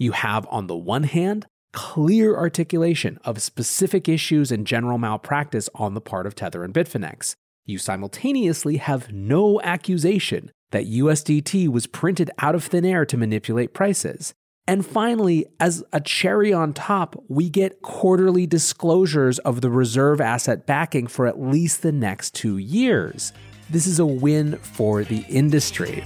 You have, on the one hand, clear articulation of specific issues and general malpractice on the part of Tether and Bitfinex. You simultaneously have no accusation that USDT was printed out of thin air to manipulate prices. And finally, as a cherry on top, we get quarterly disclosures of the reserve asset backing for at least the next two years. This is a win for the industry.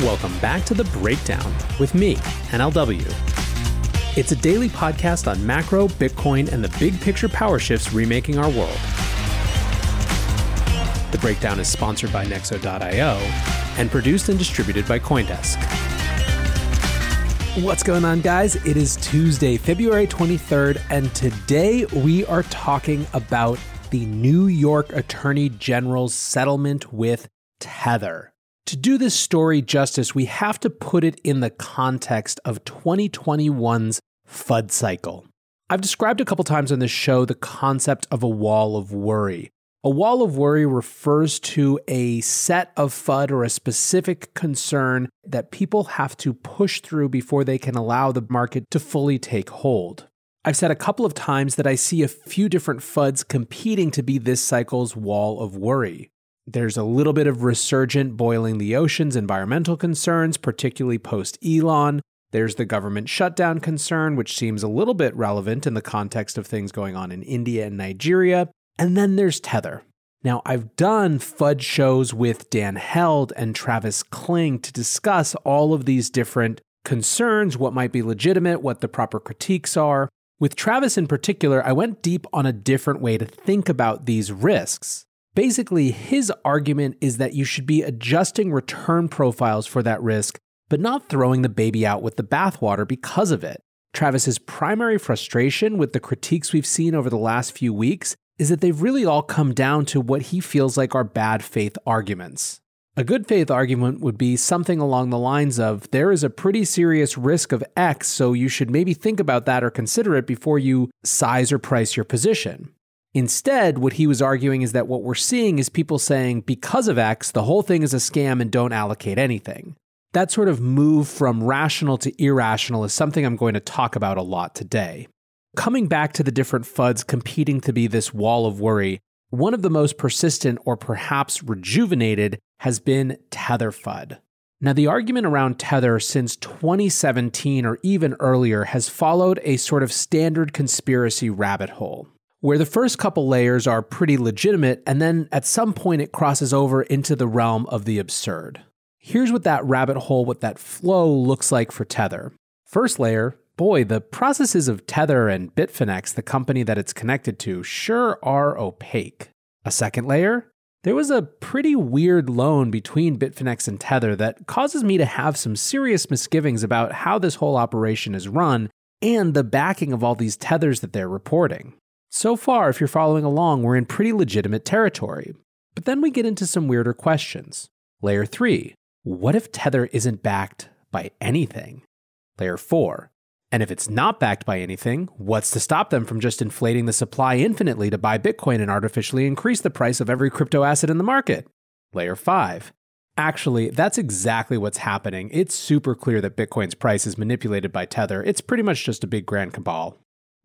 Welcome back to The Breakdown with me, NLW. It's a daily podcast on macro, Bitcoin, and the big picture power shifts remaking our world. The Breakdown is sponsored by Nexo.io and produced and distributed by Coindesk. What's going on, guys? It is Tuesday, February 23rd, and today we are talking about the New York Attorney General's settlement with Tether. To do this story justice, we have to put it in the context of 2021's FUD cycle. I've described a couple times on this show the concept of a wall of worry. A wall of worry refers to a set of FUD or a specific concern that people have to push through before they can allow the market to fully take hold. I've said a couple of times that I see a few different FUDs competing to be this cycle's wall of worry. There's a little bit of resurgent boiling the oceans environmental concerns, particularly post Elon. There's the government shutdown concern, which seems a little bit relevant in the context of things going on in India and Nigeria. And then there's Tether. Now, I've done FUD shows with Dan Held and Travis Kling to discuss all of these different concerns, what might be legitimate, what the proper critiques are. With Travis in particular, I went deep on a different way to think about these risks. Basically, his argument is that you should be adjusting return profiles for that risk, but not throwing the baby out with the bathwater because of it. Travis's primary frustration with the critiques we've seen over the last few weeks is that they've really all come down to what he feels like are bad faith arguments. A good faith argument would be something along the lines of there is a pretty serious risk of X, so you should maybe think about that or consider it before you size or price your position. Instead, what he was arguing is that what we're seeing is people saying, because of X, the whole thing is a scam and don't allocate anything. That sort of move from rational to irrational is something I'm going to talk about a lot today. Coming back to the different FUDs competing to be this wall of worry, one of the most persistent or perhaps rejuvenated has been Tether FUD. Now, the argument around Tether since 2017 or even earlier has followed a sort of standard conspiracy rabbit hole, where the first couple layers are pretty legitimate, and then at some point it crosses over into the realm of the absurd. Here's what that rabbit hole, what that flow looks like for Tether. First layer boy, the processes of Tether and Bitfinex, the company that it's connected to, sure are opaque. A second layer? There was a pretty weird loan between Bitfinex and Tether that causes me to have some serious misgivings about how this whole operation is run and the backing of all these tethers that they're reporting. So far, if you're following along, we're in pretty legitimate territory. But then we get into some weirder questions. Layer 3 What if Tether isn't backed by anything? Layer 4 and if it's not backed by anything, what's to stop them from just inflating the supply infinitely to buy Bitcoin and artificially increase the price of every crypto asset in the market? Layer 5. Actually, that's exactly what's happening. It's super clear that Bitcoin's price is manipulated by Tether. It's pretty much just a big grand cabal.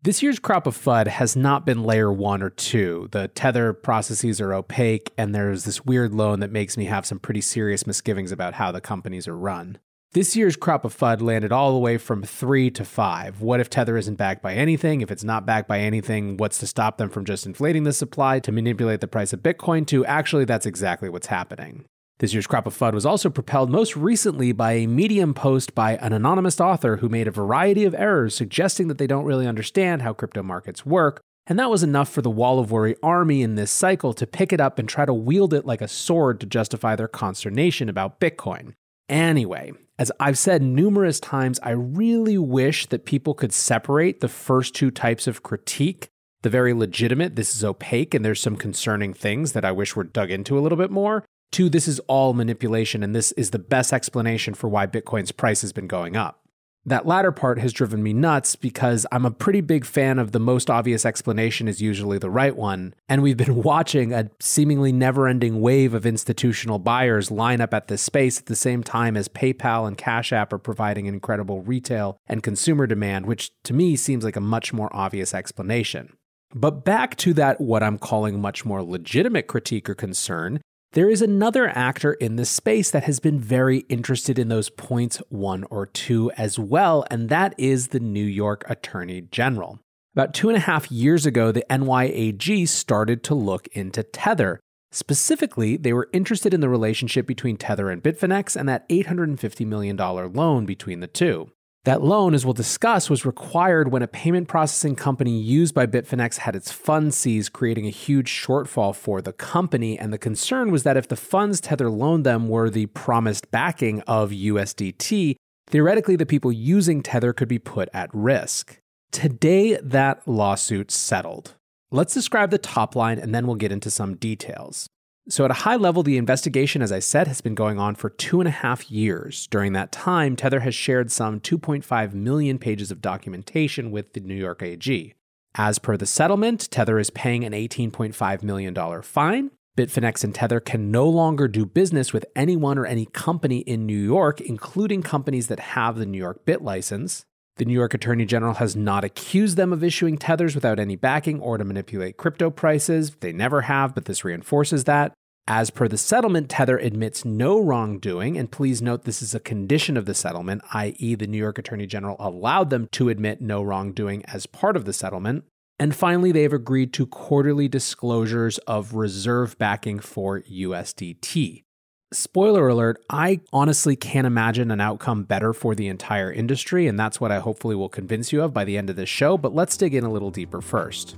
This year's crop of FUD has not been layer one or two. The Tether processes are opaque, and there's this weird loan that makes me have some pretty serious misgivings about how the companies are run. This year's crop of FUD landed all the way from three to five. What if Tether isn't backed by anything? If it's not backed by anything, what's to stop them from just inflating the supply to manipulate the price of Bitcoin? To actually, that's exactly what's happening. This year's crop of FUD was also propelled most recently by a Medium post by an anonymous author who made a variety of errors suggesting that they don't really understand how crypto markets work. And that was enough for the Wall of Worry army in this cycle to pick it up and try to wield it like a sword to justify their consternation about Bitcoin. Anyway, as I've said numerous times, I really wish that people could separate the first two types of critique the very legitimate, this is opaque, and there's some concerning things that I wish were dug into a little bit more, to this is all manipulation, and this is the best explanation for why Bitcoin's price has been going up. That latter part has driven me nuts because I'm a pretty big fan of the most obvious explanation is usually the right one. And we've been watching a seemingly never ending wave of institutional buyers line up at this space at the same time as PayPal and Cash App are providing incredible retail and consumer demand, which to me seems like a much more obvious explanation. But back to that, what I'm calling much more legitimate critique or concern, there is another actor in this space that has been very interested in those points one or two as well, and that is the New York Attorney General. About two and a half years ago, the NYAG started to look into Tether. Specifically, they were interested in the relationship between Tether and Bitfinex and that $850 million loan between the two. That loan, as we'll discuss, was required when a payment processing company used by Bitfinex had its funds seized, creating a huge shortfall for the company. And the concern was that if the funds Tether loaned them were the promised backing of USDT, theoretically the people using Tether could be put at risk. Today, that lawsuit settled. Let's describe the top line and then we'll get into some details. So, at a high level, the investigation, as I said, has been going on for two and a half years. During that time, Tether has shared some 2.5 million pages of documentation with the New York AG. As per the settlement, Tether is paying an $18.5 million fine. Bitfinex and Tether can no longer do business with anyone or any company in New York, including companies that have the New York BitLicense. The New York Attorney General has not accused them of issuing tethers without any backing or to manipulate crypto prices. They never have, but this reinforces that. As per the settlement, Tether admits no wrongdoing, and please note this is a condition of the settlement, i.e., the New York Attorney General allowed them to admit no wrongdoing as part of the settlement. And finally, they have agreed to quarterly disclosures of reserve backing for USDT. Spoiler alert, I honestly can't imagine an outcome better for the entire industry, and that's what I hopefully will convince you of by the end of this show. But let's dig in a little deeper first.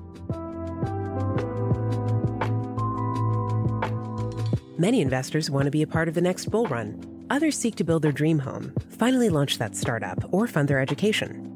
Many investors want to be a part of the next bull run. Others seek to build their dream home, finally launch that startup, or fund their education.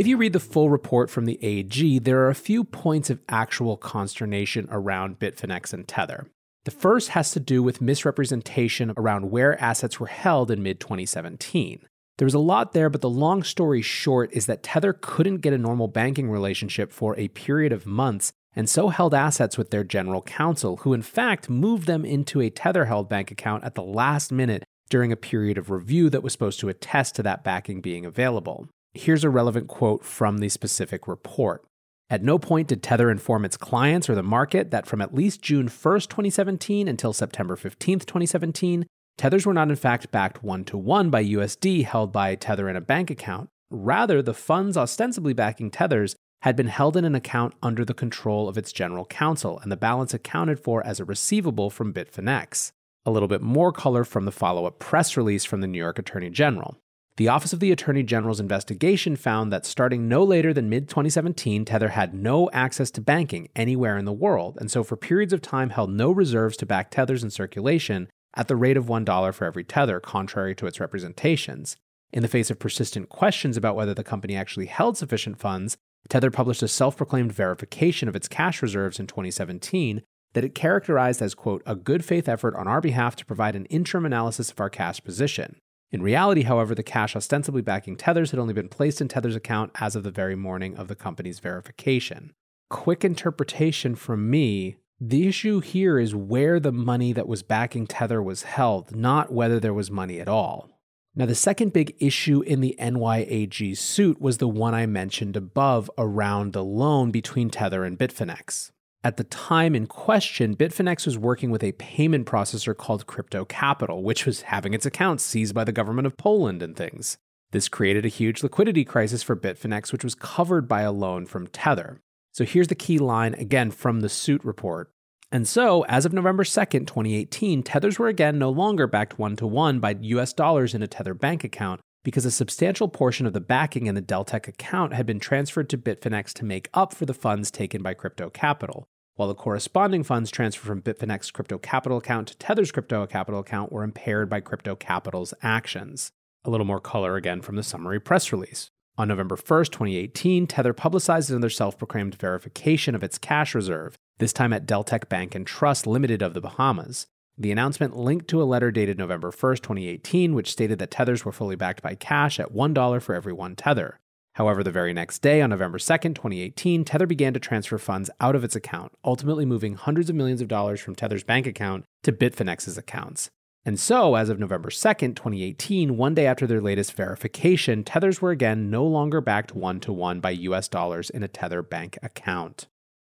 If you read the full report from the AG, there are a few points of actual consternation around Bitfinex and Tether. The first has to do with misrepresentation around where assets were held in mid 2017. There was a lot there, but the long story short is that Tether couldn't get a normal banking relationship for a period of months and so held assets with their general counsel, who in fact moved them into a Tether held bank account at the last minute during a period of review that was supposed to attest to that backing being available. Here's a relevant quote from the specific report. At no point did Tether inform its clients or the market that from at least June 1st, 2017 until September 15th, 2017, Tethers were not in fact backed one to one by USD held by Tether in a bank account. Rather, the funds ostensibly backing Tethers had been held in an account under the control of its general counsel, and the balance accounted for as a receivable from Bitfinex. A little bit more color from the follow up press release from the New York Attorney General. The Office of the Attorney General's investigation found that starting no later than mid 2017, Tether had no access to banking anywhere in the world, and so for periods of time held no reserves to back tethers in circulation at the rate of $1 for every tether, contrary to its representations. In the face of persistent questions about whether the company actually held sufficient funds, Tether published a self proclaimed verification of its cash reserves in 2017 that it characterized as, quote, a good faith effort on our behalf to provide an interim analysis of our cash position. In reality, however, the cash ostensibly backing Tethers had only been placed in Tether's account as of the very morning of the company's verification. Quick interpretation from me the issue here is where the money that was backing Tether was held, not whether there was money at all. Now, the second big issue in the NYAG suit was the one I mentioned above around the loan between Tether and Bitfinex. At the time in question, Bitfinex was working with a payment processor called Crypto Capital, which was having its accounts seized by the government of Poland and things. This created a huge liquidity crisis for Bitfinex, which was covered by a loan from Tether. So here's the key line again from the suit report. And so, as of November 2nd, 2018, Tethers were again no longer backed one to one by US dollars in a Tether bank account, because a substantial portion of the backing in the Deltec account had been transferred to Bitfinex to make up for the funds taken by Crypto Capital, while the corresponding funds transferred from Bitfinex's Crypto Capital account to Tether's Crypto Capital account were impaired by Crypto Capital's actions. A little more color again from the summary press release. On November 1st, 2018, Tether publicized another self proclaimed verification of its cash reserve, this time at Deltec Bank and Trust Limited of the Bahamas. The announcement linked to a letter dated November 1st, 2018, which stated that tethers were fully backed by cash at $1 for every one tether. However, the very next day, on November 2nd, 2018, Tether began to transfer funds out of its account, ultimately moving hundreds of millions of dollars from Tether's bank account to Bitfinex's accounts. And so, as of November 2nd, 2018, one day after their latest verification, Tethers were again no longer backed one to one by US dollars in a Tether bank account.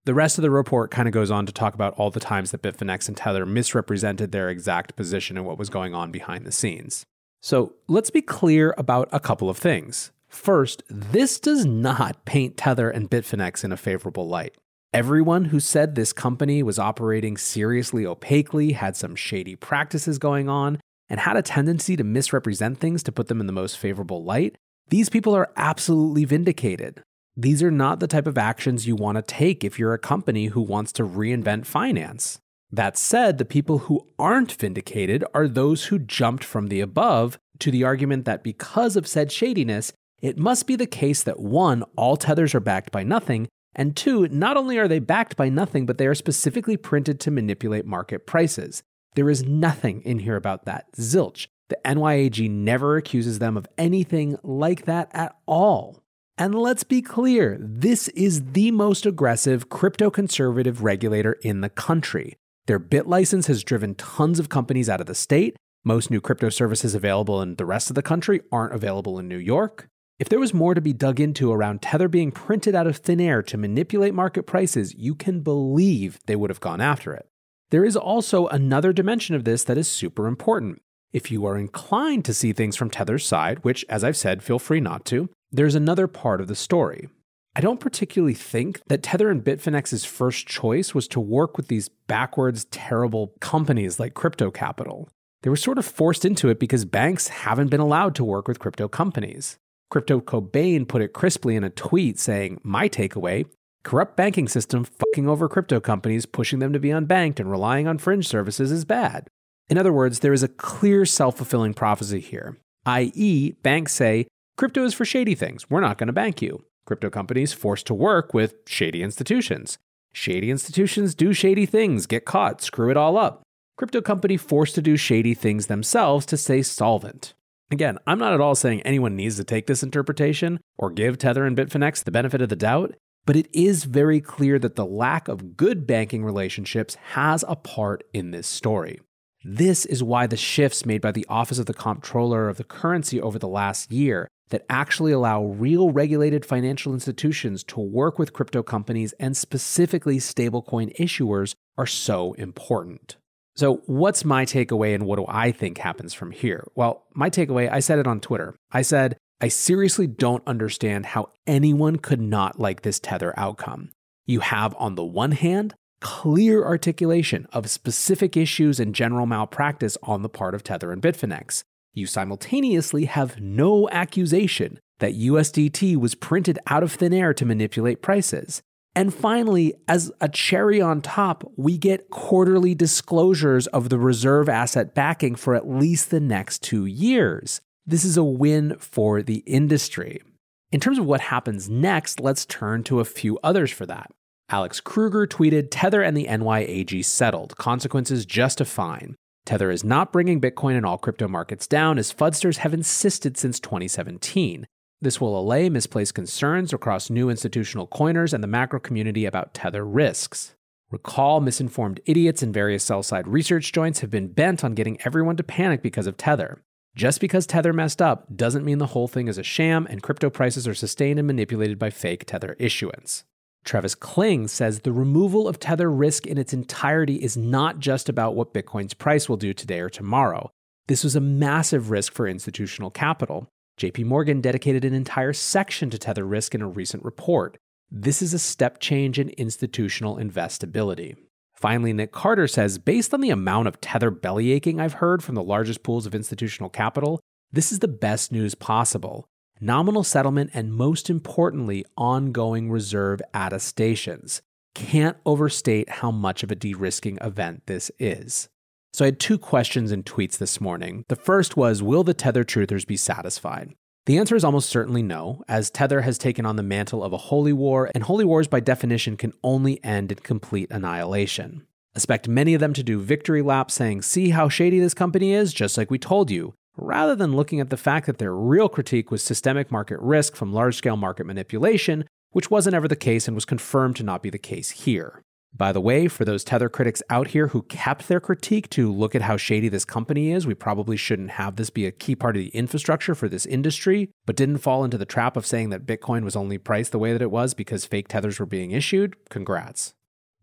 The rest of the report kind of goes on to talk about all the times that Bitfinex and Tether misrepresented their exact position and what was going on behind the scenes. So let's be clear about a couple of things. First, this does not paint Tether and Bitfinex in a favorable light. Everyone who said this company was operating seriously opaquely, had some shady practices going on, and had a tendency to misrepresent things to put them in the most favorable light, these people are absolutely vindicated. These are not the type of actions you want to take if you're a company who wants to reinvent finance. That said, the people who aren't vindicated are those who jumped from the above to the argument that because of said shadiness, it must be the case that one, all tethers are backed by nothing, and two, not only are they backed by nothing, but they are specifically printed to manipulate market prices. There is nothing in here about that. Zilch. The NYAG never accuses them of anything like that at all. And let's be clear this is the most aggressive crypto conservative regulator in the country. Their BitLicense has driven tons of companies out of the state. Most new crypto services available in the rest of the country aren't available in New York. If there was more to be dug into around Tether being printed out of thin air to manipulate market prices, you can believe they would have gone after it. There is also another dimension of this that is super important. If you are inclined to see things from Tether's side, which, as I've said, feel free not to, there's another part of the story. I don't particularly think that Tether and Bitfinex's first choice was to work with these backwards, terrible companies like Crypto Capital. They were sort of forced into it because banks haven't been allowed to work with crypto companies. Crypto Cobain put it crisply in a tweet saying, My takeaway corrupt banking system fucking over crypto companies, pushing them to be unbanked and relying on fringe services is bad. In other words, there is a clear self fulfilling prophecy here, i.e., banks say, Crypto is for shady things. We're not going to bank you. Crypto companies forced to work with shady institutions. Shady institutions do shady things, get caught, screw it all up. Crypto company forced to do shady things themselves to stay solvent. Again, I'm not at all saying anyone needs to take this interpretation or give Tether and Bitfinex the benefit of the doubt, but it is very clear that the lack of good banking relationships has a part in this story. This is why the shifts made by the Office of the Comptroller of the Currency over the last year that actually allow real regulated financial institutions to work with crypto companies and specifically stablecoin issuers are so important. So, what's my takeaway and what do I think happens from here? Well, my takeaway, I said it on Twitter. I said, I seriously don't understand how anyone could not like this Tether outcome. You have, on the one hand, clear articulation of specific issues and general malpractice on the part of Tether and Bitfinex you simultaneously have no accusation that USDT was printed out of thin air to manipulate prices. And finally, as a cherry on top, we get quarterly disclosures of the reserve asset backing for at least the next two years. This is a win for the industry. In terms of what happens next, let's turn to a few others for that. Alex Kruger tweeted Tether and the NYAG settled, consequences just a fine. Tether is not bringing Bitcoin and all crypto markets down, as Fudsters have insisted since 2017. This will allay misplaced concerns across new institutional coiners and the macro community about Tether risks. Recall, misinformed idiots in various sell side research joints have been bent on getting everyone to panic because of Tether. Just because Tether messed up doesn't mean the whole thing is a sham and crypto prices are sustained and manipulated by fake Tether issuance. Travis Kling says the removal of Tether risk in its entirety is not just about what Bitcoin's price will do today or tomorrow. This was a massive risk for institutional capital. JP Morgan dedicated an entire section to Tether risk in a recent report. This is a step change in institutional investability. Finally, Nick Carter says based on the amount of Tether belly aching I've heard from the largest pools of institutional capital, This is the best news possible. Nominal settlement and most importantly, ongoing reserve attestations. Can't overstate how much of a de risking event this is. So I had two questions in tweets this morning. The first was Will the Tether truthers be satisfied? The answer is almost certainly no, as Tether has taken on the mantle of a holy war, and holy wars by definition can only end in complete annihilation. Expect many of them to do victory laps saying, See how shady this company is, just like we told you, rather than looking at the fact that their real critique was systemic market risk from large scale market manipulation, which wasn't ever the case and was confirmed to not be the case here. By the way, for those Tether critics out here who kept their critique to look at how shady this company is, we probably shouldn't have this be a key part of the infrastructure for this industry, but didn't fall into the trap of saying that Bitcoin was only priced the way that it was because fake tethers were being issued. Congrats.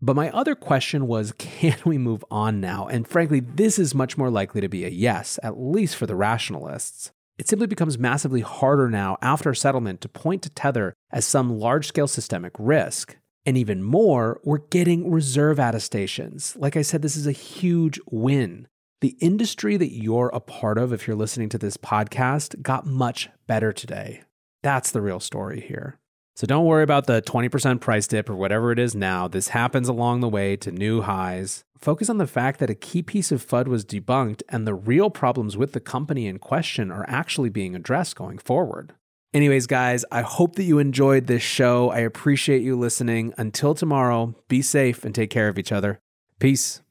But my other question was can we move on now? And frankly, this is much more likely to be a yes, at least for the rationalists. It simply becomes massively harder now after settlement to point to Tether as some large scale systemic risk. And even more, we're getting reserve attestations. Like I said, this is a huge win. The industry that you're a part of, if you're listening to this podcast, got much better today. That's the real story here. So don't worry about the 20% price dip or whatever it is now. This happens along the way to new highs. Focus on the fact that a key piece of FUD was debunked and the real problems with the company in question are actually being addressed going forward. Anyways, guys, I hope that you enjoyed this show. I appreciate you listening. Until tomorrow, be safe and take care of each other. Peace.